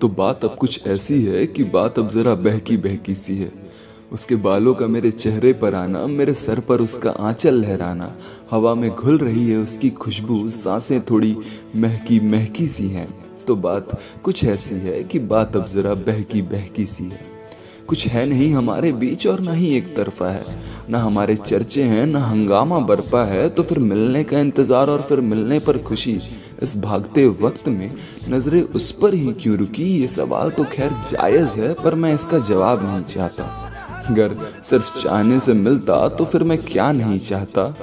तो बात अब कुछ ऐसी है कि बात अब जरा बहकी बहकी सी है। उसके बालों का मेरे चेहरे पर आना, मेरे सर पर उसका आंचल लहराना, हवा में घुल रही है उसकी खुशबू, साँसें थोड़ी महकी महकी सी हैं। तो बात कुछ ऐसी है कि बात अब ज़रा बहकी बहकी सी है। कुछ है नहीं हमारे बीच और ना ही एक तरफा है। ना हमारे चर्चे हैं, ना हंगामा बरपा है तो फिर मिलने का इंतज़ार और फिर मिलने पर खुशी। इस भागते वक्त में नज़रें उस पर ही क्यों रुकी? ये सवाल तो खैर जायज़ है, पर मैं इसका जवाब नहीं चाहता। अगर सिर्फ़ चाहने से मिलता तो फिर मैं क्या नहीं चाहता?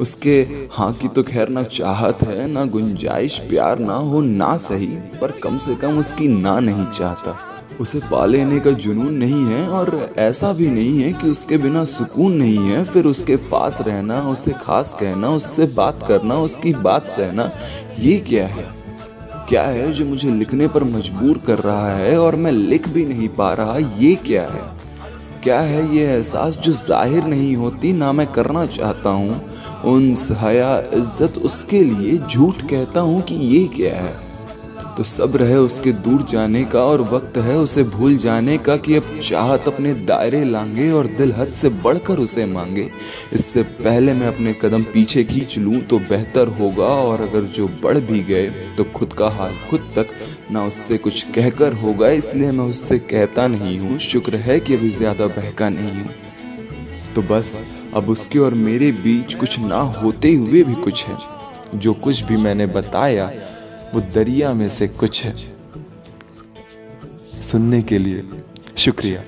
उसके हाँ की तो खैर ना चाहत है, ना गुंजाइश, प्यार ना हो, ना सही, पर कम से कम उसकी ना नहीं चाहता। उसे पा लेने का जुनून नहीं है और ऐसा भी नहीं है कि उसके बिना सुकून नहीं है, फिर उसके पास रहना, उसे खास कहना, उससे बात करना, उसकी बात सहना, ये क्या है? क्या है जो मुझे लिखने पर मजबूर कर रहा है और मैं लिख भी नहीं पा रहा, ये क्या है? क्या है ये एहसास जो ज़ाहिर नहीं होती, ना मैं करना चाहता हूँ? उन हया इज़्ज़त उसके लिए झूठ कहता हूँ कि ये क्या है? तो सब्र है उसके दूर जाने का और वक्त है उसे भूल जाने का कि अब चाहत अपने दायरे लांगे और दिल हद से बढ़कर उसे मांगे। इससे पहले मैं अपने कदम पीछे खींच लूँ तो बेहतर होगा और अगर जो बढ़ भी गए तो खुद का हाल खुद तक ना उससे कुछ कहकर होगा, इसलिए मैं उससे कहता नहीं हूँ। शुक्र है कि अभी ज़्यादा बहका नहीं हूँ। तो बस, अब उसके और मेरे बीच कुछ ना होते हुए भी कुछ है। जो कुछ भी मैंने बताया वो दरिया में से कुछ है। सुनने के लिए शुक्रिया।